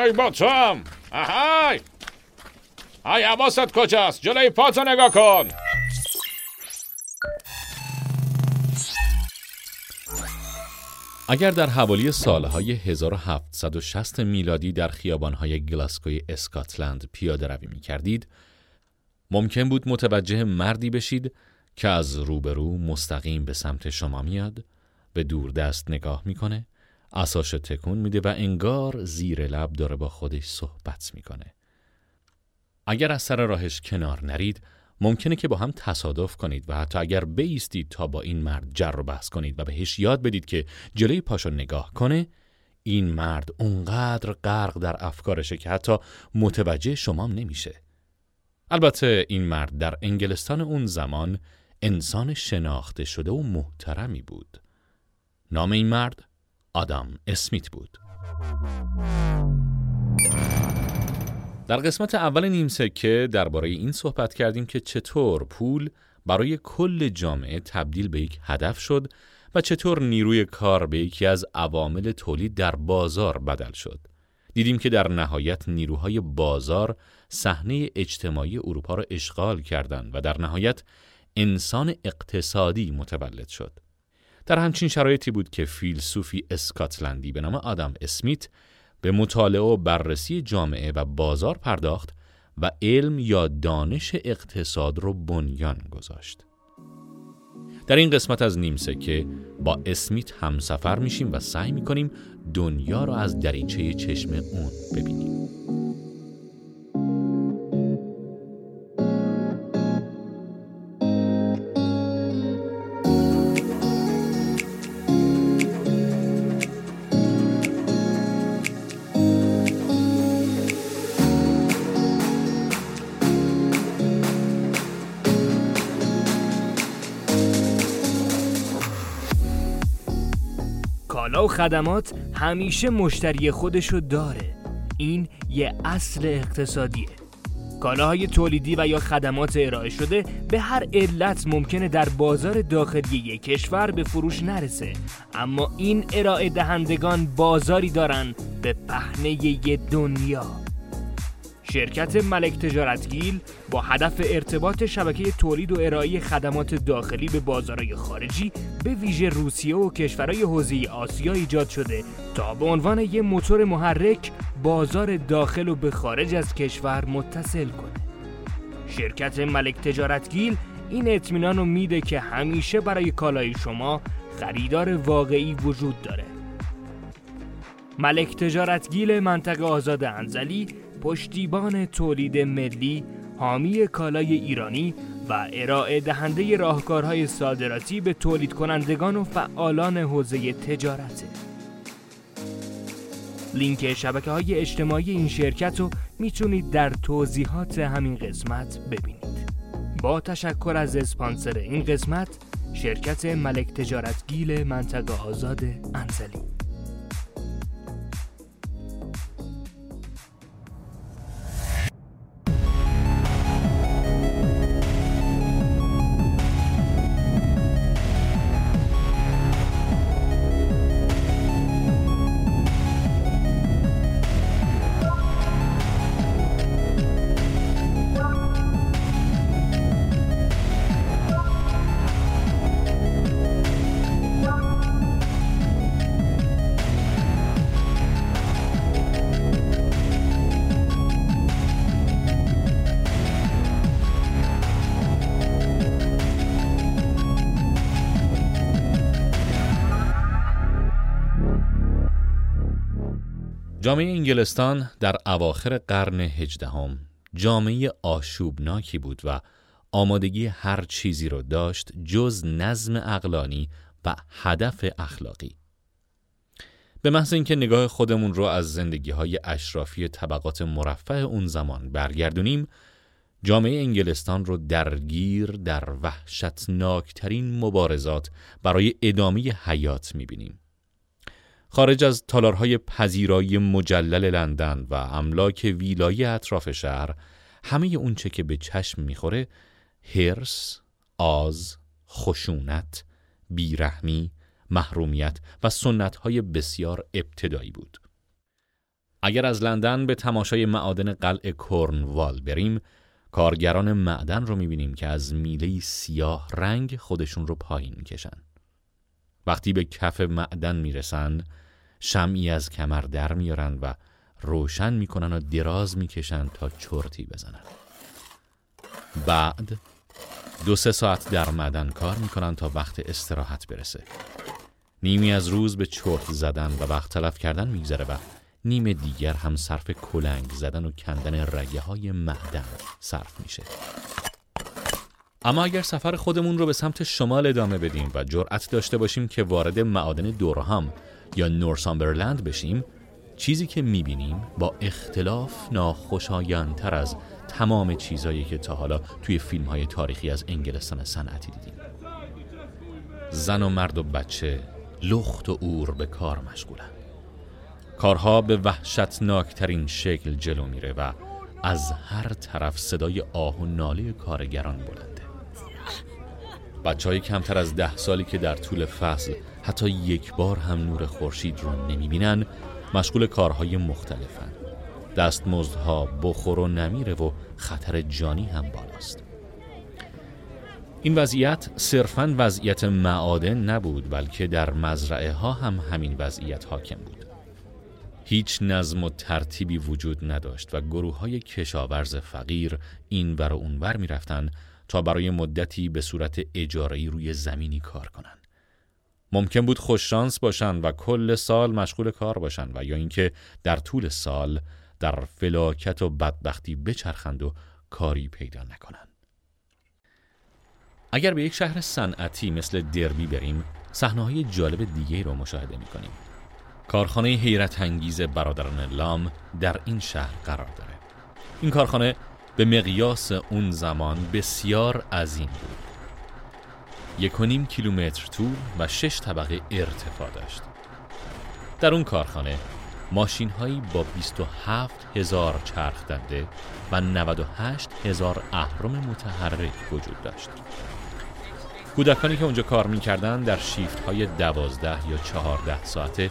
ای توام آهای! های حواست کجاست؟ جلوی پاتو نگاه کن! اگر در حوالی سالهای 1760 میلادی در خیابانهای گلاسکوی اسکاتلند پیاده روی می کردید، ممکن بود متوجه مردی بشید که از روبرو مستقیم به سمت شما میاد، به دور دست نگاه می‌کنه، اساش تکون میده و انگار زیر لب داره با خودش صحبت می‌کنه. اگر از سر راهش کنار نرید، ممکنه که با هم تصادف کنید و حتی اگر بیستید تا با این مرد جر و بحث کنید و بهش یاد بدید که جلوی پاشو نگاه کنه این مرد اونقدر غرق در افکارشه که حتی متوجه شمام نمیشه البته این مرد در انگلستان اون زمان انسان شناخته شده و محترمی بود نام این مرد آدم اسمیت بود در قسمت اول نیم سکه درباره این صحبت کردیم که چطور پول برای کل جامعه تبدیل به یک هدف شد و چطور نیروی کار به یکی از عوامل تولید در بازار بدل شد. دیدیم که در نهایت نیروهای بازار صحنه اجتماعی اروپا را اشغال کردند و در نهایت انسان اقتصادی متولد شد. در همچین شرایطی بود که فیلسوفی اسکاتلندی به نام آدم اسمیت به مطالعه و بررسی جامعه و بازار پرداخت و علم یا دانش اقتصاد رو بنیان گذاشت. در این قسمت از نیمسه که با اسمیت همسفر میشیم و سعی می‌کنیم دنیا رو از دریچه چشم اون ببینیم. و خدمات همیشه مشتری خودشو داره. این یه اصل اقتصادیه. کالاهای تولیدی و یا خدمات ارائه شده به هر علت ممکنه در بازار داخلی یک کشور به فروش نرسه. اما این ارائه دهندگان بازاری دارن به پهنه ی دنیا. شرکت ملک تجارتگیل با هدف ارتباط شبکه تولید و ارائه خدمات داخلی به بازارهای خارجی به ویژه روسیه و کشورهای حوزه آسیا ایجاد شده تا به عنوان یک موتور محرک بازار داخل و به خارج از کشور متصل کنه. شرکت ملک تجارتگیل این اطمینان رو میده که همیشه برای کالای شما خریدار واقعی وجود داره. ملک تجارتگیل منطقه آزاد انزلی پشتیبان تولید ملی، حامی کالای ایرانی و ارائه دهنده راهکارهای صادراتی به تولید کنندگان و فعالان حوزه تجارت. لینک شبکه های اجتماعی این شرکت رو می‌تونید در توضیحات همین قسمت ببینید. با تشکر از اسپانسر این قسمت شرکت ملک تجارتگیل منطقه آزاد انزلی جامعه انگلستان در اواخر قرن هجدهم جامعه آشوبناکی بود و آمادگی هر چیزی رو داشت جز نظم اقلانی و هدف اخلاقی. به محض اینکه نگاه خودمون رو از زندگی های اشرافی طبقات مرفه اون زمان برگردونیم، جامعه انگلستان رو درگیر در وحشتناکترین مبارزات برای ادامه حیات می‌بینیم. خارج از تالارهای پذیرایی مجلل لندن و املاک ویلای اطراف شهر همه اونچه که به چشم می‌خوره هرس، آز، خشونت، بیرحمی، محرومیت و سنتهای بسیار ابتدایی بود. اگر از لندن به تماشای معادن قلع کرنوال بریم کارگران معدن رو می‌بینیم که از میله سیاه رنگ خودشون رو پایین می‌کشن وقتی به کف معدن می‌رسن شمعی از کمر در میارن و روشن می‌کنن و دراز می‌کشن تا چرتی بزنن بعد دو سه ساعت در معدن کار می‌کنن تا وقت استراحت برسه. نیمی از روز به چرت زدن و وقت تلف کردن میگذره و نیم دیگر هم صرف کلنگ زدن و کندن رگه های معدن صرف میشه. اما اگر سفر خودمون رو به سمت شمال ادامه بدیم و جرأت داشته باشیم که وارد معادن دورهام یا نورسامبرلند بشیم چیزی که می‌بینیم با اختلاف ناخوشایندتر از تمام چیزایی که تا حالا توی فیلم های تاریخی از انگلستان صنعتی دیدیم. زن و مرد و بچه لخت و اور به کار مشغولن. کارها به وحشتناکترین شکل جلو میره و از هر طرف صدای آه و ناله کارگران بلنده. بچه های کمتر از ده سالی که در طول فصل حتی یک بار هم نور خورشید رو نمی‌بینن مشغول کارهای مختلفن. دستمزدها بخور و نمیره و خطر جانی هم بالاست. این وضعیت صرفا وضعیت معادن نبود بلکه در مزرعه ها هم همین وضعیت حاکم بود. هیچ نظم و ترتیبی وجود نداشت و گروه های کشاورز فقیر این ور و اون ور می رفتن تا برای مدتی به صورت اجارهی روی زمینی کار کنند. ممکن بود خوششانس باشن و کل سال مشغول کار باشن و یا اینکه در طول سال در فلاکت و بدبختی بچرخند و کاری پیدا نکنند. اگر به یک شهر صنعتی مثل دربی بریم، های جالب دیگه رو مشاهده می‌کنیم. کارخانه حیرت انگیز برادران لام در این شهر قرار داره. این کارخانه به مقیاس اون زمان بسیار عظیم بود. یک و نیم کیلومتر طول و شش طبقه ارتفاع داشت. در اون کارخانه ماشین هایی با 27 هزار چرخ دنده و 98 هزار اهرم متحرک وجود داشت. کودکانی که اونجا کار می‌کردن در شیفت های دوازده یا چهارده ساعته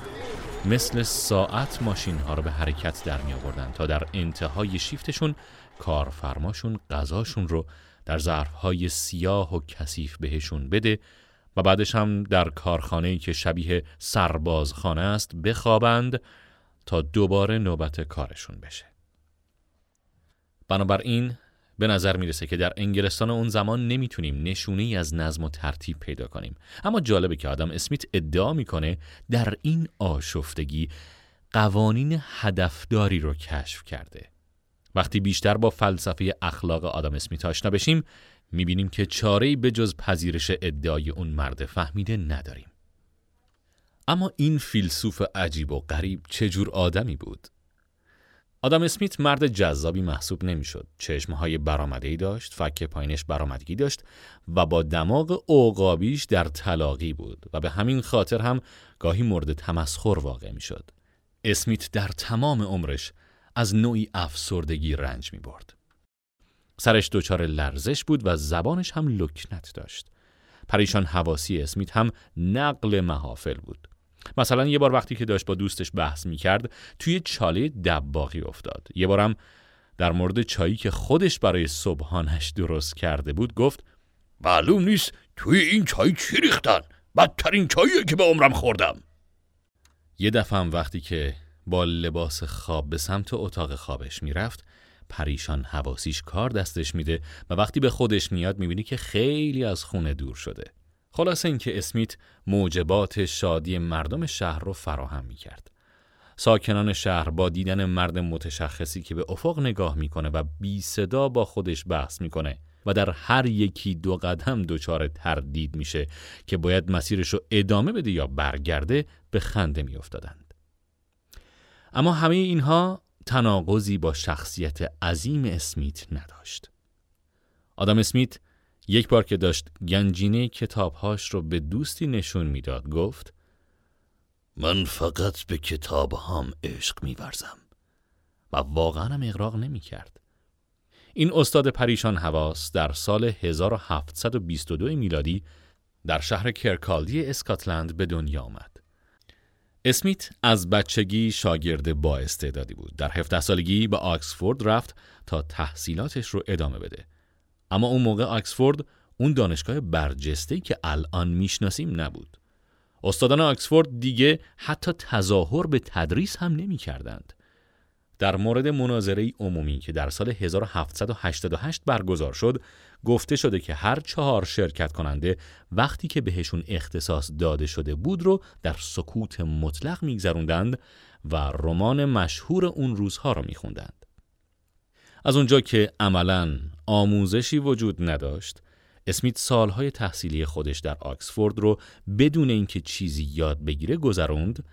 مثل ساعت ماشین ها رو به حرکت در می تا در انتهای شیفتشون کارفرماشون غذاشون رو در ظرف های سیاه و کثیف بهشون بده و بعدش هم در کارخانه‌ای که شبیه سربازخانه است بخوابند تا دوباره نوبت کارشون بشه. بنابراین به نظر می‌رسه که در انگلستان اون زمان نمی‌تونیم نشونه ای از نظم و ترتیب پیدا کنیم اما جالبه که آدم اسمیت ادعا می‌کنه در این آشفتگی قوانین هدفداری رو کشف کرده وقتی بیشتر با فلسفه اخلاق آدم اسمیت آشنا بشیم می‌بینیم که چاره‌ای به جز پذیرش ادعای اون مرد فهمیده نداریم اما این فیلسوف عجیب و غریب چجور آدمی بود آدم اسمیت مرد جذابی محسوب نمی‌شد. چشمهای برآمده‌ای داشت، فک پایینش برآمدگی داشت و با دماغ اوقابیش در طلاقی بود و به همین خاطر هم گاهی مورد تمسخر واقع می‌شد. اسمیت در تمام عمرش از نوعی افسردگی رنج می برد. سرش دچار لرزش بود و زبانش هم لکنت داشت. پریشان حواسی اسمیت هم نقل محافل بود. مثلا یه بار وقتی که داشت با دوستش بحث می‌کرد توی چاله دباغی افتاد یه بارم در مورد چایی که خودش برای صبحانش درست کرده بود گفت معلوم نیست توی این چای چی ریختن بدترین چاییه که به عمرم خوردم یه دفعه وقتی که با لباس خواب به سمت اتاق خوابش می‌رفت پریشان حواسیش کار دستش میده و وقتی به خودش میاد می‌بینی که خیلی از خونه دور شده خلاصه اینکه اسمیت موجبات شادی مردم شهر رو فراهم می کرد. ساکنان شهر با دیدن مرد متشخصی که به افق نگاه می‌کنه و بی صدا با خودش بحث می‌کنه و در هر یکی دو قدم دچار تردید میشه که باید مسیرش رو ادامه بده یا برگرده به خنده میافتادند. اما همه اینها تناقضی با شخصیت عظیم اسمیت نداشت. آدم اسمیت یک بار که داشت گنجینه کتابهاش رو به دوستی نشون می‌داد گفت من فقط به کتاب هم عشق میورزم و واقعا هم اقراق نمی کرد. این استاد پریشان حواس در سال 1722 میلادی در شهر کرکالدی اسکاتلند به دنیا آمد. اسمیت از بچگی شاگرد با استعدادی بود. در 17 سالگی به آکسفورد رفت تا تحصیلاتش رو ادامه بده. اما اون موقع آکسفورد اون دانشگاه برجسته که الان می‌شناسیم نبود. استادان آکسفورد دیگه حتی تظاهر به تدریس هم نمی کردند. در مورد مناظره عمومی که در سال 1788 برگزار شد گفته شده که هر چهار شرکت کننده وقتی که بهشون اختصاص داده شده بود رو در سکوت مطلق میگذروندند و رمان مشهور اون روزها رو میخوندند. از اونجا که عملا آموزشی وجود نداشت اسمیت سالهای تحصیلی خودش در آکسفورد رو بدون اینکه چیزی یاد بگیره گذروند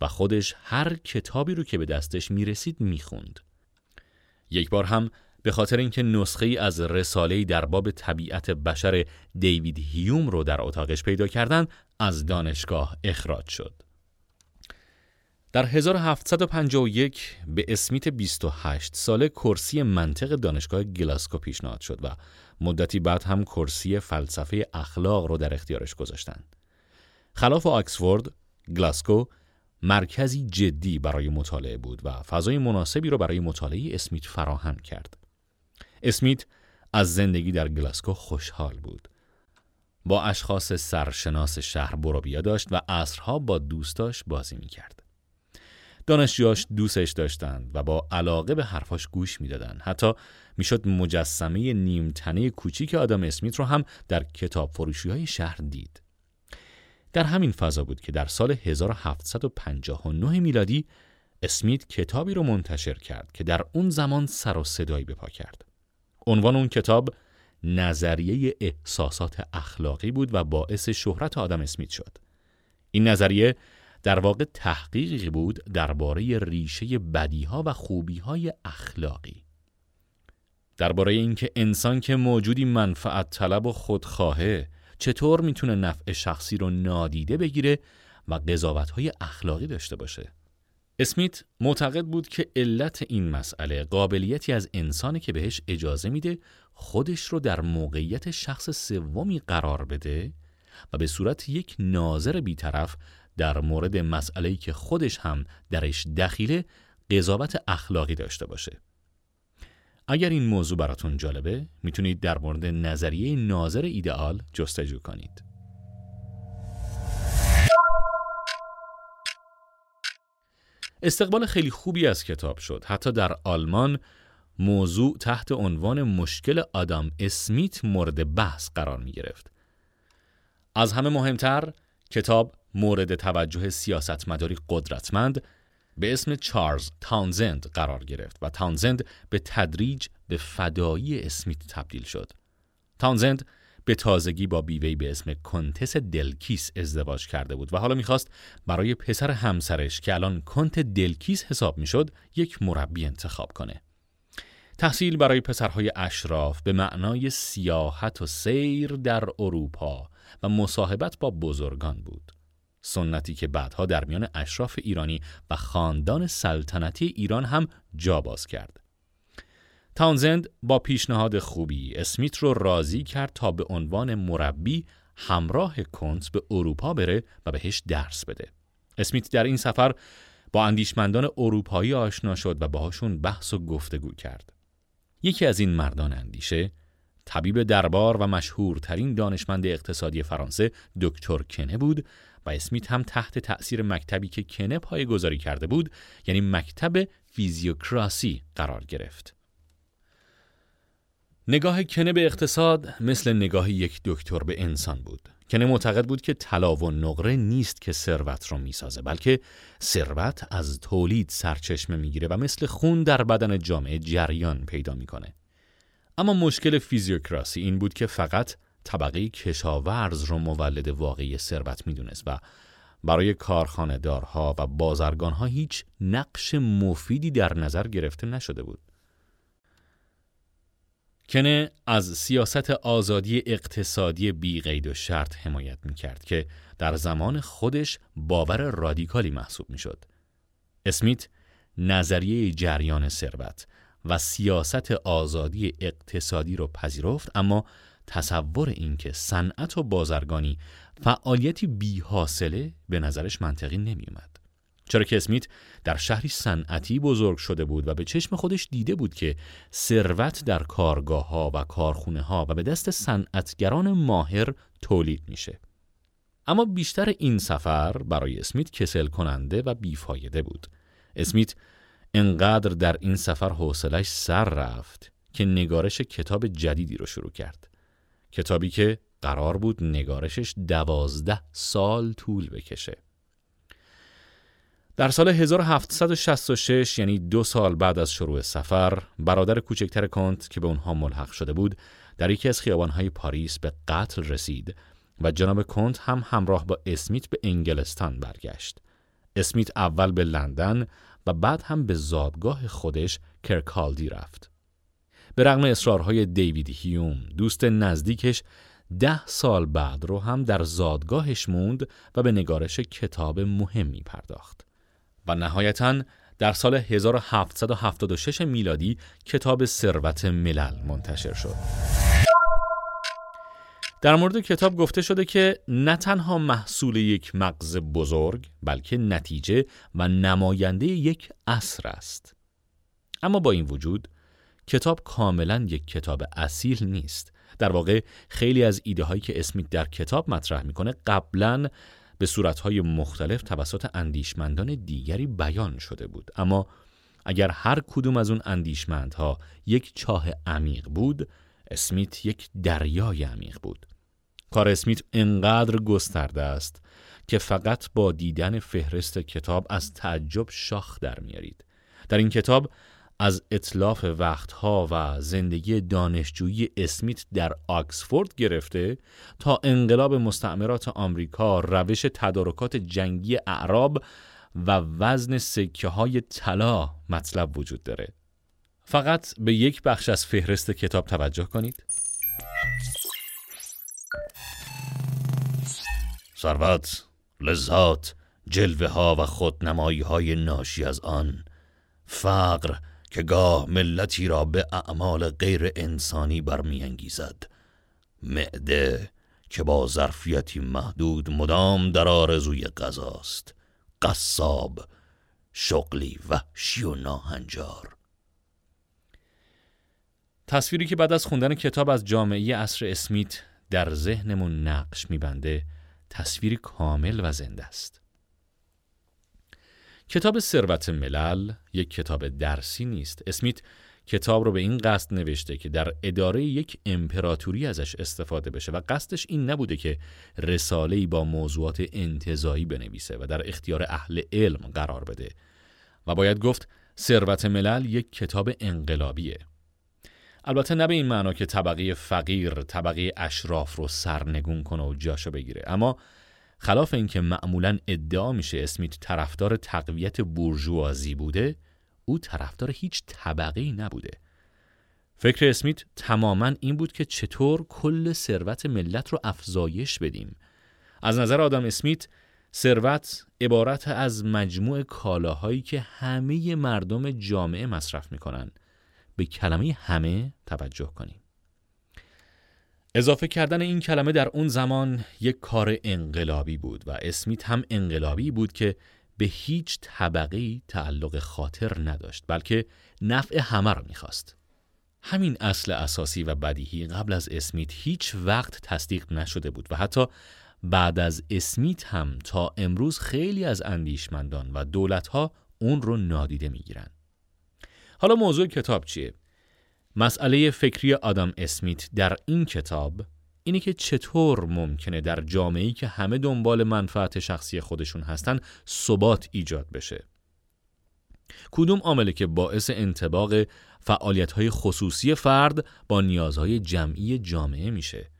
و خودش هر کتابی رو که به دستش می‌رسید می‌خوند. یک بار هم به خاطر اینکه نسخه ای از رساله در باب طبیعت بشر دیوید هیوم رو در اتاقش پیدا کردن از دانشگاه اخراج شد. در 1751 به اسمیت 28 ساله کرسی منطق دانشگاه گلاسکو پیشنهاد شد و مدتی بعد هم کرسی فلسفه اخلاق رو در اختیارش گذاشتند. خلاف آکسفورد، گلاسکو مرکزی جدی برای مطالعه بود و فضای مناسبی را برای مطالعه اسمیت فراهم کرد. اسمیت از زندگی در گلاسکو خوشحال بود. با اشخاص سرشناس شهر بروبیا داشت و عصرها با دوستاش بازی می کرد. دانشجوهاش دوستش داشتند و با علاقه به حرفاش گوش می‌دادند. حتی می‌شد مجسمه نیمتنه کوچیک آدم اسمیت رو هم در کتاب فروشی های شهر دید. در همین فضا بود که در سال 1759 میلادی اسمیت کتابی رو منتشر کرد که در اون زمان سر و صدایی به پا کرد. عنوان اون کتاب نظریه احساسات اخلاقی بود و باعث شهرت آدم اسمیت شد. این نظریه در واقع تحقیقی بود درباره ریشه بدیها و خوبیهای اخلاقی. درباره اینکه انسان که موجودی منفعت طلب و خودخواهه چطور می‌تونه نفع شخصی رو نادیده بگیره و قضاوتهای اخلاقی داشته باشه. اسمیت معتقد بود که علت این مسئله قابلیتی از انسانی که بهش اجازه میده خودش رو در موقعیت شخص سومی قرار بده و به صورت یک ناظر بیطرف در مورد مسئله‌ای که خودش هم درش دخیله قضاوت اخلاقی داشته باشه. اگر این موضوع براتون جالبه می‌تونید در مورد نظریه ناظر ایدئال جستجو کنید. استقبال خیلی خوبی از کتاب شد. حتی در آلمان موضوع تحت عنوان مشکل آدام اسمیت مورد بحث قرار می گرفت. از همه مهمتر کتاب مورد توجه سیاستمداری قدرتمند به اسم چارلز تاونزند قرار گرفت و تاونزند به تدریج به فدایی اسمیت تبدیل شد. تاونزند به تازگی با بیوهی به اسم کنتس دلکیس ازدواج کرده بود و حالا می‌خواست برای پسر همسرش که الان کنت دلکیس حساب می‌شد یک مربی انتخاب کنه. تحصیل برای پسرهای اشراف به معنای سیاحت و سیر در اروپا و مصاحبت با بزرگان بود. سنتی که بعدها در میان اشراف ایرانی و خاندان سلطنتی ایران هم جا باز کرد. تاونزند با پیشنهاد خوبی اسمیت رو راضی کرد تا به عنوان مربی همراه کنت به اروپا بره و بهش درس بده. اسمیت در این سفر با اندیشمندان اروپایی آشنا شد و باهاشون بحث و گفتگو کرد. یکی از این مردان اندیشه طبیب دربار و مشهورترین دانشمند اقتصادی فرانسه دکتر کنه بود و اسمیت هم تحت تأثیر مکتبی که کنه پای گذاری کرده بود یعنی مکتب فیزیوکراسی قرار گرفت. نگاه کنه به اقتصاد مثل نگاه یک دکتر به انسان بود. کنه معتقد بود که طلا و نقره نیست که ثروت رو می‌سازه بلکه ثروت از تولید سرچشمه می‌گیره و مثل خون در بدن جامعه جریان پیدا می‌کنه. اما مشکل فیزیوکراسی این بود که فقط طبقه کشاورز رو مولد واقعی ثروت می‌دونست و برای کارخانه دارها و بازرگانها هیچ نقش مفیدی در نظر گرفته نشده بود. کنه از سیاست آزادی اقتصادی بی قید و شرط حمایت می کرد که در زمان خودش باور رادیکالی محسوب می شد. اسمیت نظریه جریان ثروت و سیاست آزادی اقتصادی رو پذیرفت اما تصور اینکه صنعت و بازرگانی فعالیتی بی حاصله به نظرش منطقی نمی اومد. چرا که اسمیت در شهری صنعتی بزرگ شده بود و به چشم خودش دیده بود که ثروت در کارگاه ها و کارخونه ها و به دست صنعتگران ماهر تولید میشه. اما بیشتر این سفر برای اسمیت کسل کننده و بیفایده بود. اسمیت انقدر در این سفر حوصلش سر رفت که نگارش کتاب جدیدی رو شروع کرد. کتابی که قرار بود نگارشش دوازده سال طول بکشه. در سال 1766 یعنی دو سال بعد از شروع سفر برادر کوچکتر کانت که به اونها ملحق شده بود در یکی از خیابانهای پاریس به قتل رسید و جناب کنت هم همراه با اسمیت به انگلستان برگشت. اسمیت اول به لندن و بعد هم به زادگاه خودش کرکالدی رفت. به رغم اصرارهای دیوید هیوم دوست نزدیکش ده سال بعد رو هم در زادگاهش موند و به نگارش کتاب مهمی پرداخت. و نهایتا در سال 1776 میلادی کتاب ثروت ملل منتشر شد. در مورد کتاب گفته شده که نه تنها محصول یک مغز بزرگ بلکه نتیجه و نماینده یک عصر است. اما با این وجود کتاب کاملا یک کتاب اصیل نیست. در واقع خیلی از ایده هایی که اسمیت در کتاب مطرح می‌کنه قبلا به صورتهای مختلف توسط اندیشمندان دیگری بیان شده بود. اما اگر هر کدوم از اون اندیشمندها یک چاه عمیق بود اسمیت یک دریای عمیق بود. کار اسمیت انقدر گسترده است که فقط با دیدن فهرست کتاب از تعجب شاخ در میارید در این کتاب از اطلاف وقتها و زندگی دانشجویی اسمیت در آکسفورد گرفته تا انقلاب مستعمرات آمریکا، روش تدارکات جنگی اعراب و وزن سکه های طلا مطلب وجود داره. فقط به یک بخش از فهرست کتاب توجه کنید. ثروت، لذات، جلوه ها و خودنمایی های ناشی از آن، فقر، که گاه ملتی را به اعمال غیر انسانی برمیانگیزد. معده که با ظرفیتی محدود مدام در آرزوی غذاست. قصاب شغلی وحشی و ناهنجار. تصویری که بعد از خوندن کتاب از جامعه اصر اسمیت در ذهنمون نقش میبنده تصویری کامل و زنده است. کتاب ثروت ملل یک کتاب درسی نیست. اسمیت کتاب رو به این قصد نوشته که در اداره یک امپراتوری ازش استفاده بشه و قصدش این نبوده که رساله‌ای با موضوعات انتظایی بنویسه و در اختیار اهل علم قرار بده. و باید گفت ثروت ملل یک کتاب انقلابیه. البته نه به این معنا که طبقه فقیر طبقه اشراف رو سرنگون کنه و جاشو بگیره. اما خلاف اینکه معمولا ادعا میشه اسمیت طرفدار تقویت بورژوازی بوده او طرفدار هیچ طبقه نبوده. فکر اسمیت تماما این بود که چطور کل ثروت ملت رو افزایش بدیم. از نظر آدم اسمیت ثروت عبارت از مجموع کالاهایی که همه مردم جامعه مصرف می‌کنن. به کلمه همه توجه کنیم. اضافه کردن این کلمه در اون زمان یک کار انقلابی بود و اسمیت هم انقلابی بود که به هیچ طبقه تعلق خاطر نداشت بلکه نفع همه را می‌خواست. همین اصل اساسی و بدیهی قبل از اسمیت هیچ وقت تصدیق نشده بود و حتی بعد از اسمیت هم تا امروز خیلی از اندیشمندان و دولتها اون رو نادیده می‌گیرن. حالا موضوع کتاب چیه؟ مسئله فکری آدم اسمیت در این کتاب اینه که چطور ممکنه در جامعه‌ای که همه دنبال منفعت شخصی خودشون هستن ثبات ایجاد بشه. کدوم عامله که باعث انتباق فعالیت‌های خصوصی فرد با نیازهای جمعی جامعه میشه.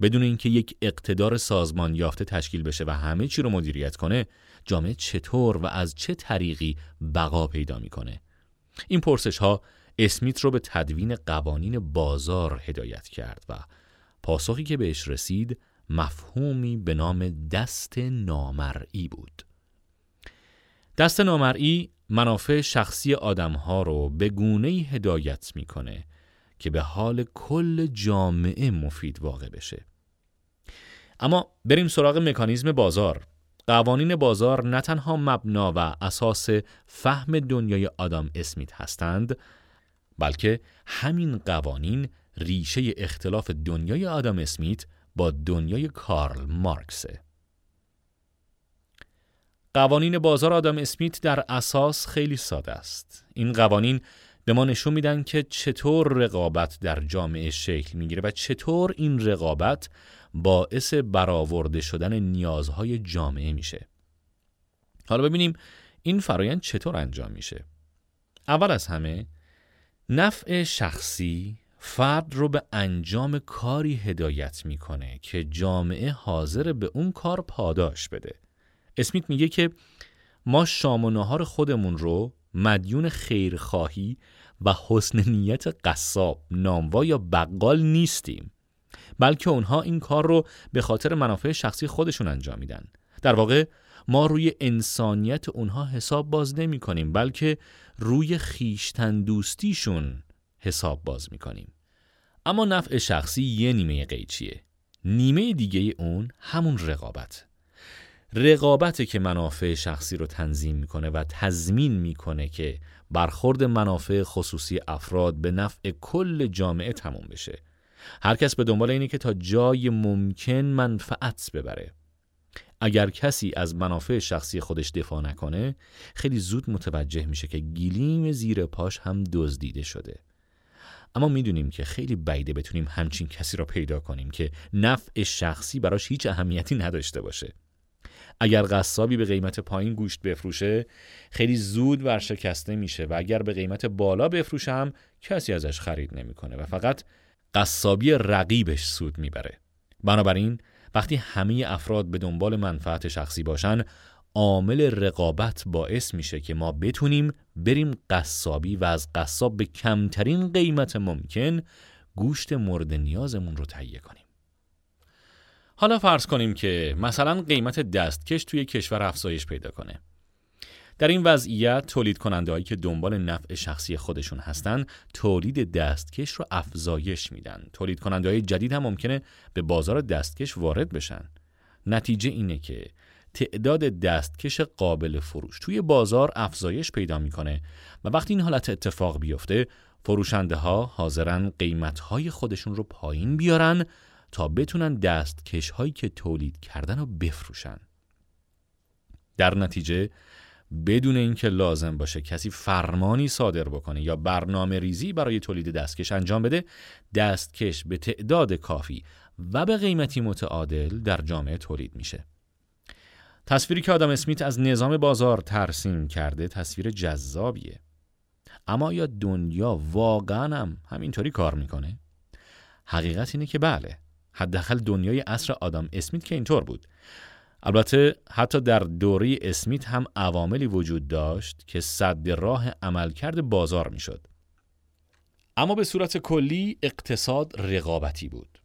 بدون اینکه یک اقتدار سازمان یافته تشکیل بشه و همه چی رو مدیریت کنه، جامعه چطور و از چه طریقی بقا پیدا می‌کنه؟ این پرسش ها اسمیت رو به تدوین قوانین بازار هدایت کرد و پاسخی که بهش رسید مفهومی به نام دست نامرئی بود. دست نامرئی منافع شخصی آدمها رو به گونه هدایت می‌کنه که به حال کل جامعه مفید واقع بشه اما بریم سراغ مکانیزم بازار قوانین بازار نه تنها مبنا و اساس فهم دنیای آدام اسمیت هستند بلکه همین قوانین ریشه اختلاف دنیای آدام اسمیت با دنیای کارل مارکسه قوانین بازار آدم اسمیت در اساس خیلی ساده است. این قوانین به ما نشون میدن که چطور رقابت در جامعه شکل می‌گیره و چطور این رقابت باعث برآورده شدن نیازهای جامعه میشه. حالا ببینیم این فرایند چطور انجام میشه. اول از همه نفع شخصی فرد رو به انجام کاری هدایت می‌کنه که جامعه حاضر به اون کار پاداش بده. اسمیت میگه که ما شام و نهار خودمون رو مدیون خیرخواهی و حسن نیت قصاب، ناموا یا بقال نیستیم بلکه اونها این کار رو به خاطر منافع شخصی خودشون انجام میدن در واقع ما روی انسانیت اونها حساب باز نمی کنیم بلکه روی خیشتن دوستیشون حساب باز می کنیم اما نفع شخصی یه نیمه قیچیه. نیمه دیگه اون همون رقابت. رقابت که منافع شخصی رو تنظیم می‌کنه و تضمین می‌کنه که برخورد منافع خصوصی افراد به نفع کل جامعه تموم بشه. هر کس به دنبال اینه که تا جای ممکن منفعت ببره. اگر کسی از منافع شخصی خودش دفاع نکنه خیلی زود متوجه میشه که گیلیم زیر پاش هم دزدیده شده. اما می‌دونیم که خیلی بعیده بتونیم همچین کسی را پیدا کنیم که نفع شخصی براش هیچ اهمیتی نداشته باشه. اگر قصابی به قیمت پایین گوشت بفروشه خیلی زود ورشکسته میشه و اگر به قیمت بالا بفروشه هم کسی ازش خرید نمی‌کنه و فقط قصابی رقیبش سود می‌بره. بنابراین وقتی همه افراد به دنبال منفعت شخصی باشن عامل رقابت باعث میشه که ما بتونیم بریم قصابی و از قصاب به کمترین قیمت ممکن گوشت مورد نیازمون رو تهیه کنیم حالا فرض کنیم که مثلا قیمت دستکش توی کشور افزایش پیدا کنه. در این وضعیت تولید کننده هایی که دنبال نفع شخصی خودشون هستن تولید دستکش رو افزایش میدن. تولید کننده های جدید هم ممکنه به بازار دستکش وارد بشن. نتیجه اینه که تعداد دستکش قابل فروش توی بازار افزایش پیدا می‌کنه و وقتی این حالت اتفاق بیفته فروشنده ها حاضرن قیمت های خودشون رو پایین بیارن تا بتونن دستکش هایی که تولید کردن رو بفروشن در نتیجه بدون اینکه لازم باشه کسی فرمانی صادر بکنه یا برنامه ریزی برای تولید دستکش انجام بده دستکش به تعداد کافی و به قیمتی متعادل در جامعه تولید میشه. تصویری که آدم اسمیت از نظام بازار ترسیم کرده تصویر جذابیه. اما یا دنیا واقعا هم همینطوری کار می‌کنه؟ حقیقت اینه که بله حداقل دنیای عصر آدم اسمیت که اینطور بود. البته حتی در دوره اسمیت هم عواملی وجود داشت که صد راه عملکرد بازار می‌شد اما به صورت کلی اقتصاد رقابتی بود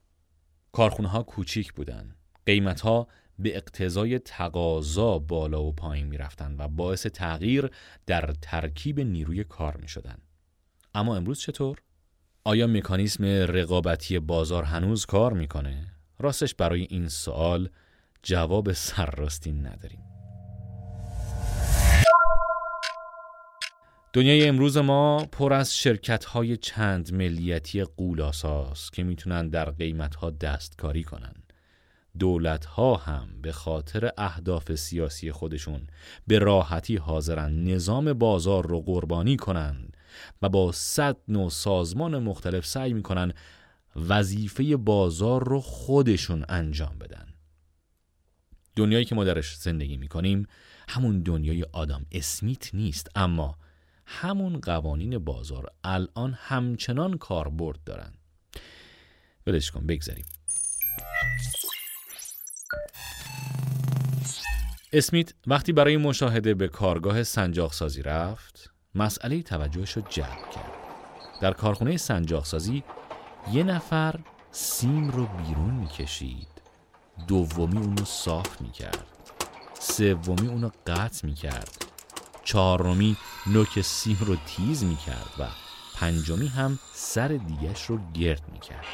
کارخونه ها کوچیک بودند قیمت ها به اقتضای تقاضا بالا و پایین می رفتن و باعث تغییر در ترکیب نیروی کار می شدن. اما امروز چطور؟ آیا مکانیسم رقابتی بازار هنوز کار می‌کنه؟ راستش برای این سوال جواب سرراستی نداریم. دنیای امروز ما پر از شرکت های چند ملیتی قولاساس که می‌تونن در قیمت ها دستکاری کنن. دولت ها هم به خاطر اهداف سیاسی خودشون به راحتی حاضرن نظام بازار رو قربانی کنند و با صد نوع سازمان مختلف سعی می‌کنن وظیفه بازار رو خودشون انجام بدن دنیایی که ما درش زندگی می‌کنیم همون دنیای آدم. اسمیت نیست اما همون قوانین بازار الان همچنان کاربرد دارن. ولش کن بگذاریم. اسمیت وقتی برای مشاهده به کارگاه سنجاق سازی رفت مسئله توجهش رو جلب کرد. در کارخونه سنجاق سازی یه نفر سیم رو بیرون می‌کشید. دومی اونو صاف می‌کرد. سومی اونو قطع می‌کرد. چهارمی نوک سیم رو تیز می‌کرد و پنجمی هم سر دیگش رو گرد می‌کرد.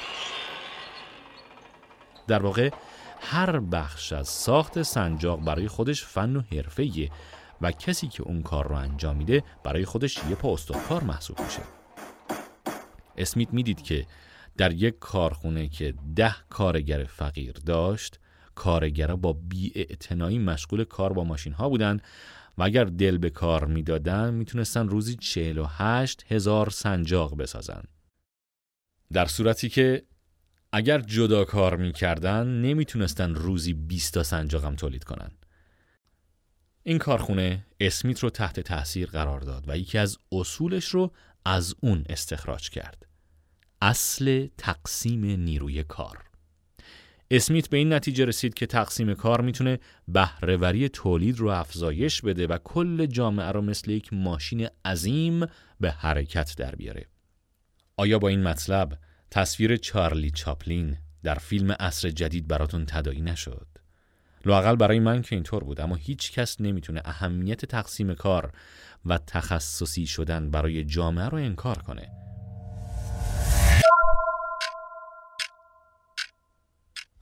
در واقع هر بخش از ساخت سنجاق برای خودش فن و حرفه‌ایه و کسی که اون کار رو انجام میده برای خودش یه پا کار محسوب میشه. اسمیت می‌دید که در یک کارخونه که ده کارگر فقیر داشت کارگرها با بی مشغول کار با ماشین ها بودن و اگر دل به کار می‌دادن می‌تونستن روزی 48 هزار سنجاق بسازن. در صورتی که اگر جدا کار می‌کردن نمی‌تونستن روزی 20 تا سنجاق هم تولید کنن. این کارخونه اسمیت رو تحت تاثیر قرار داد و یکی از اصولش رو از اون استخراج کرد. اصل تقسیم نیروی کار اسمیت به این نتیجه رسید که تقسیم کار می‌تونه بهرهوری تولید رو افزایش بده و کل جامعه رو مثل یک ماشین عظیم به حرکت در بیاره. آیا با این مطلب تصویر چارلی چاپلین در فیلم عصر جدید براتون تدایی نشد؟ لاقل برای من که اینطور بود اما هیچ کس نمی‌تونه اهمیت تقسیم کار و تخصصی شدن برای جامعه رو انکار کنه.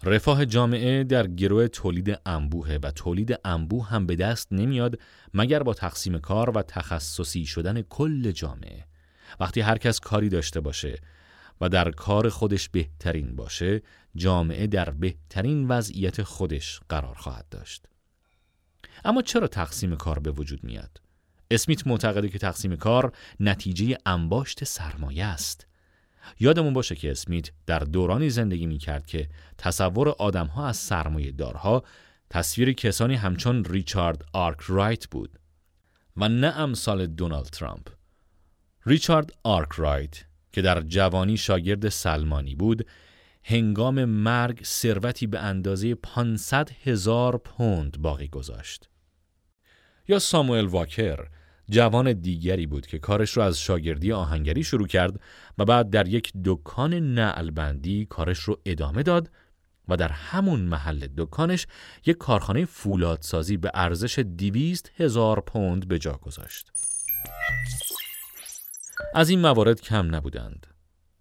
رفاه جامعه در گروه تولید انبوهه و تولید انبوه هم به دست نمیاد مگر با تقسیم کار و تخصصی شدن کل جامعه. وقتی هر کس کاری داشته باشه و در کار خودش بهترین باشه جامعه در بهترین وضعیت خودش قرار خواهد داشت. اما چرا تقسیم کار به وجود میاد؟ اسمیت معتقده که تقسیم کار نتیجه انباشت سرمایه است. یادمون باشه که اسمیت در دورانی زندگی می کرد که تصور آدمها از سرمایه دارها تصویر کسانی همچون ریچارد آرک رایت بود و نه امثال دونالد ترامپ. ریچارد آرک رایت که در جوانی شاگرد سلمانی بود هنگام مرگ ثروتی به اندازه 500 هزار پوند باقی گذاشت. یا ساموئل واکر جوان دیگری بود که کارش رو از شاگردی آهنگری شروع کرد و بعد در یک دکان نعلبندی کارش رو ادامه داد و در همون محل دکانش یک کارخانه فولادسازی به ارزش دیویست هزار پوند به جا گذاشت. از این موارد کم نبودند.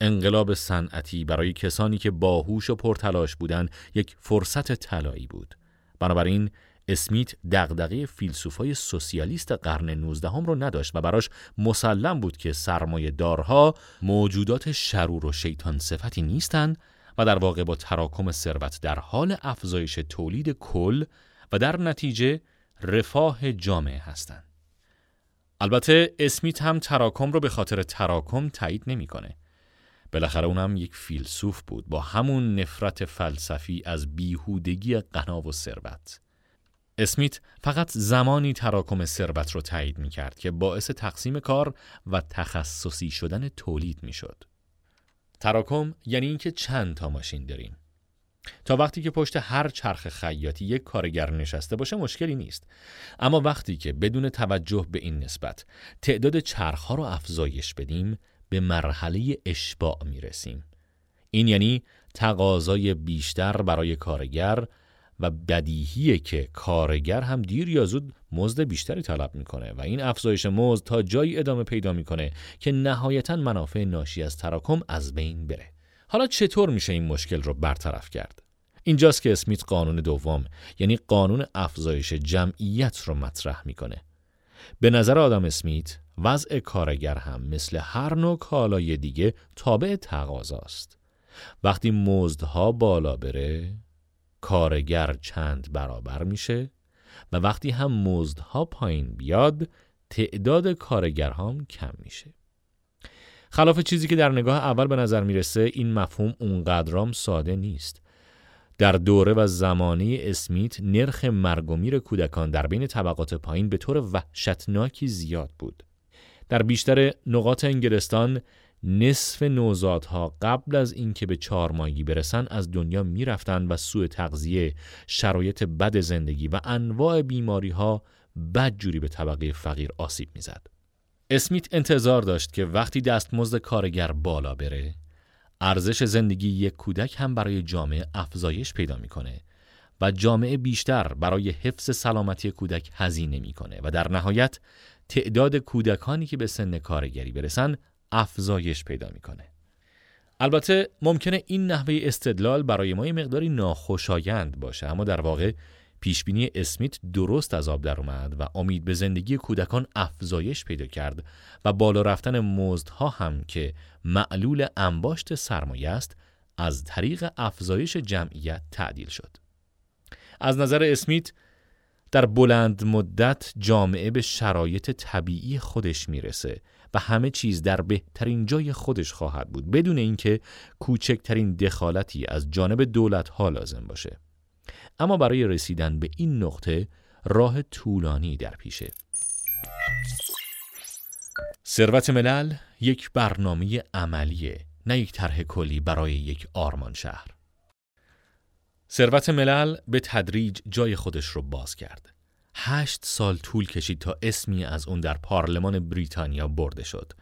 انقلاب صنعتی برای کسانی که باهوش و پرتلاش بودند یک فرصت طلایی بود. بنابراین اسمیت دغدغه فیلسوفای سوسیالیست قرن 19 هم رو نداشت و براش مسلم بود که سرمایه دارها موجودات شرور و شیطان صفتی نیستند و در واقع با تراکم ثروت در حال افزایش تولید کل و در نتیجه رفاه جامعه هستند. البته اسمیت هم تراکم رو به خاطر تراکم تایید نمی‌کنه. بالاخره اونم یک فیلسوف بود با همون نفرت فلسفی از بیهودگی غنا و ثروت. اسمیت فقط زمانی تراکم ثروت رو تایید می کرد که باعث تقسیم کار و تخصصی شدن تولید می شد. تراکم یعنی اینکه چند تا ماشین داریم. تا وقتی که پشت هر چرخ خیاطی یک کارگر نشسته باشه مشکلی نیست اما وقتی که بدون توجه به این نسبت تعداد چرخها رو افزایش بدیم به مرحله اشباع می رسیم این یعنی تقاضای بیشتر برای کارگر و بدیهیه که کارگر هم دیر یا زود مزد بیشتری طلب می‌کنه و این افزایش مزد تا جایی ادامه پیدا می‌کنه که نهایتا منافع ناشی از تراکم از بین بره. حالا چطور میشه این مشکل رو برطرف کرد؟ اینجاست که اسمیت قانون دوم یعنی قانون افزایش جمعیت رو مطرح می‌کنه. به نظر آدم اسمیت وضع کارگر هم مثل هر نوع کالای دیگه تابع تقاضاست. وقتی مزدها بالا بره کارگر چند برابر میشه و وقتی هم مزدها پایین بیاد تعداد کارگرهام کم میشه. خلاف چیزی که در نگاه اول به نظر می‌رسه این مفهوم اونقدرام ساده نیست. در دوره و زمانه اسمیت نرخ مرگ و میر کودکان در بین طبقات پایین به طور وحشتناکی زیاد بود. در بیشتر نقاط انگلستان نصف نوزادها قبل از اینکه به چهارماهگی برسن از دنیا می‌رفتند و سوء تغذیه، شرایط بد زندگی و انواع بیماری ها بدجوری به طبقه فقیر آسیب می‌زد. اسمیت انتظار داشت که وقتی دستمزد کارگر بالا بره، ارزش زندگی یک کودک هم برای جامعه افزایش پیدا می‌کنه و جامعه بیشتر برای حفظ سلامتی کودک هزینه می‌کنه و در نهایت تعداد کودکانی که به سن کارگری برسن افزایش پیدا می‌کنه. البته ممکنه این نحوه استدلال برای ما مقداری ناخوشایند باشه اما در واقع پیشبینی اسمیت درست از آب در اومد و امید به زندگی کودکان افزایش پیدا کرد و بالا رفتن مزدها هم که معلول انباشت سرمایه است از طریق افزایش جمعیت تعدیل شد. از نظر اسمیت در بلند مدت جامعه به شرایط طبیعی خودش می‌رسه و همه چیز در بهترین جای خودش خواهد بود بدون اینکه کوچکترین دخالتی از جانب دولت ها لازم باشه. اما برای رسیدن به این نقطه راه طولانی در پیشه. ثروت ملل یک برنامه عملیه نه یک طرح کلی برای یک آرمان شهر. ثروت ملل به تدریج جای خودش رو باز کرد. هشت سال طول کشید تا اسمی از اون در پارلمان بریتانیا برده شد.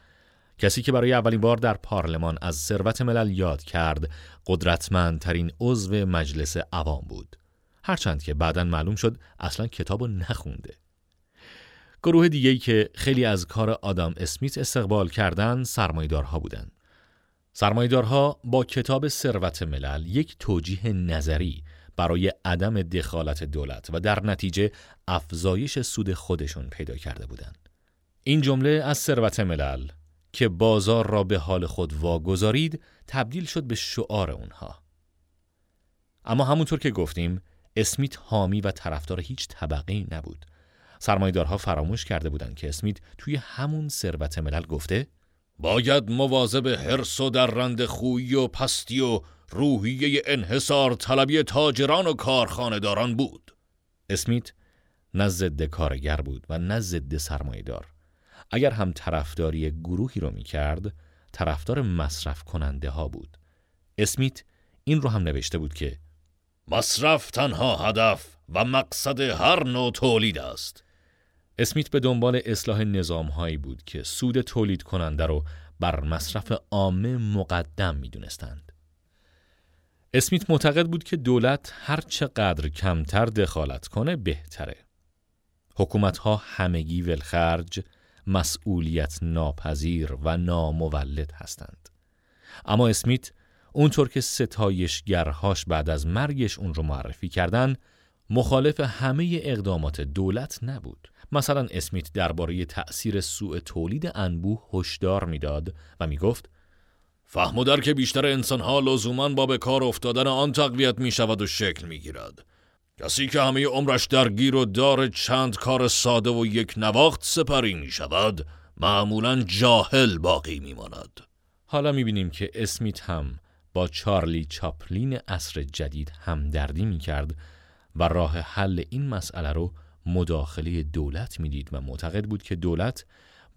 کسی که برای اولین بار در پارلمان از ثروت ملل یاد کرد قدرتمندترین عضو مجلس عوام بود. هرچند که بعدا معلوم شد اصلا کتاب نخونده. گروه دیگهی که خیلی از کار آدام اسمیت استقبال کردن سرمایدارها بودند. سرمایدارها با کتاب ثروت ملل یک توجیه نظری برای عدم دخالت دولت و در نتیجه افزایش سود خودشون پیدا کرده بودند. این جمله از ثروت ملل که بازار را به حال خود واگذارید تبدیل شد به شعار اونها. اما همونطور که گفتیم اسمیت حامی و طرفدار هیچ طبقه نبود. سرمایدارها فراموش کرده بودند که اسمیت توی همون ثروت ملل گفته باید مواظب حرس و در رند خویی و پستی و روحیه انحصار طلبی تاجران و کارخانهداران بود. اسمیت نه ضد کارگر بود و نه ضد سرمایدار. اگر هم طرفداری گروهی رو می کرد، طرفدار مصرف کننده ها بود. اسمیت این رو هم نوشته بود که مصرف تنها هدف و مقصد هر نوع تولید است. اسمیت به دنبال اصلاح نظام هایی بود که سود تولید کننده رو بر مصرف عامه مقدم می دونستند. اسمیت معتقد بود که دولت هر چقدر کمتر دخالت کنه بهتره. حکومت ها همگی ولخرج، مسئولیت ناپذیر و نامولد هستند. اما اسمیت اونطور که ستایشگرهاش بعد از مرگش اون رو معرفی کردن مخالف همه اقدامات دولت نبود. مثلا اسمیت درباره تأثیر سوء تولید انبوه هشدار می‌داد و می‌گفت فهم و درک بیشتر انسانها لزوما با به کار افتادن آن تقویت می شود و شکل می گیرد. کسی که همه عمرش درگیر و دار چند کار ساده و یک نواخت سپری می شود معمولا جاهل باقی می ماند. حالا می بینیم که اسمیت هم با چارلی چاپلین عصر جدید همدردی می کرد و راه حل این مسئله رو مداخله دولت می‌دید و معتقد بود که دولت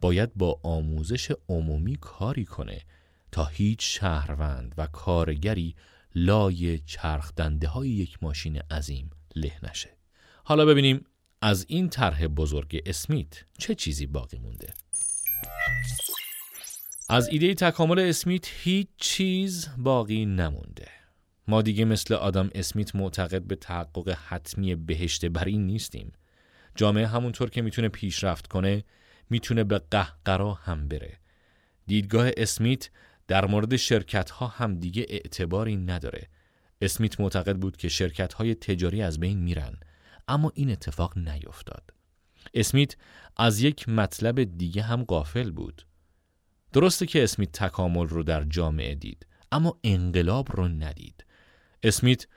باید با آموزش عمومی کاری کنه تا هیچ شهروند و کارگری لای چرخ دنده های یک ماشین عظیم له نشه. حالا ببینیم از این طرح بزرگ اسمیت چه چیزی باقی مونده. از ایده تکامل اسمیت هیچ چیز باقی نمونده. ما دیگه مثل آدم اسمیت معتقد به تحقق حتمی بهشت بر این نیستیم. جامعه همونطور که می‌تونه پیشرفت کنه می‌تونه به قهقرا هم بره. دیدگاه اسمیت در مورد شرکت ها هم دیگه اعتباری نداره. اسمیت معتقد بود که شرکت های تجاری از بین میرن اما این اتفاق نیفتاد. اسمیت از یک مطلب دیگه هم قافل بود. درسته که اسمیت تکامل رو در جامعه دید اما انقلاب رو ندید. اسمیت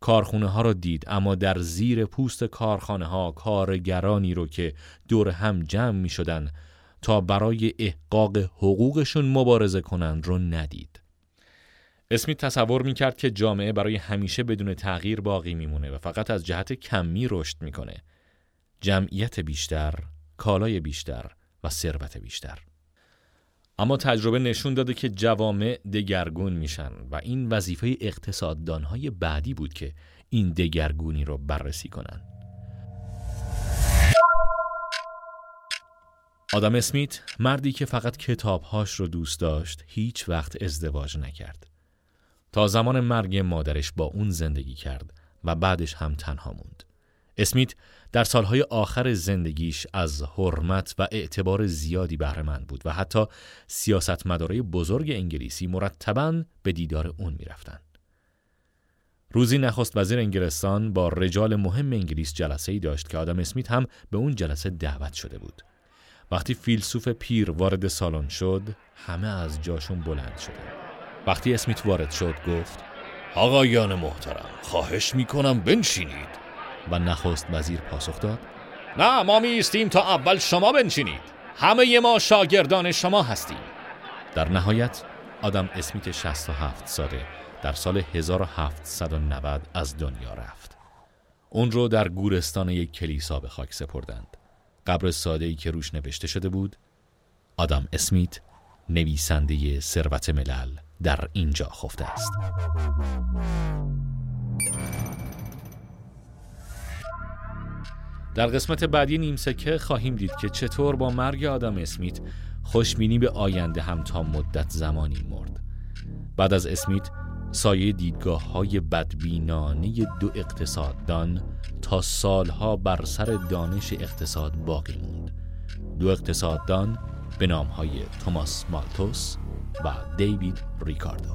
کارخونه ها را دید اما در زیر پوست کارخانه ها کارگرانی رو که دور هم جمع می شدن تا برای احقاق حقوقشون مبارزه کنند رو ندید. اسمیت تصور می کرد که جامعه برای همیشه بدون تغییر باقی میمونه و فقط از جهت کمی رشد می‌کنه. جمعیت بیشتر، کالای بیشتر و ثروت بیشتر. اما تجربه نشون داده که جوامع دگرگون میشن و این وظیفه اقتصاددانهای بعدی بود که این دگرگونی رو بررسی کنن. آدم اسمیت مردی که فقط کتابهاش رو دوست داشت هیچ وقت ازدواج نکرد. تا زمان مرگ مادرش با اون زندگی کرد و بعدش هم تنها موند. اسمیت در سالهای آخر زندگیش از حرمت و اعتبار زیادی بهرهمند بود و حتی سیاستمدارای بزرگ انگلیسی مرتبا به دیدار اون می‌رفتند. روزی نخست وزیر انگلستان با رجال مهم انگلیس جلسه ای داشت که آدم اسمیت هم به اون جلسه دعوت شده بود. وقتی فیلسوف پیر وارد سالن شد، همه از جاشون بلند شدن. وقتی اسمیت وارد شد گفت: آقایان محترم، خواهش می‌کنم بنشینید. و نخست وزیر پاسخ داد نه ما میستیم تا اول شما بنشینید همه ما شاگردان شما هستیم در نهایت آدم اسمیت 67 ساله در سال 1790 از دنیا رفت اون رو در گورستان یک کلیسا به خاک سپردند قبر ساده ای که روش نوشته شده بود آدم اسمیت نویسنده ثروت ملل در اینجا خفته است. در قسمت بعدی نیمسکه خواهیم دید که چطور با مرگ آدم اسمیت خوشبینی به آینده هم تا مدت زمانی مرد. بعد از اسمیت سایه دیدگاه های بدبینانه دو اقتصاددان تا سالها بر سر دانش اقتصاد باقی موند. دو اقتصاددان به نام های توماس مالتوس و دیوید ریکاردو.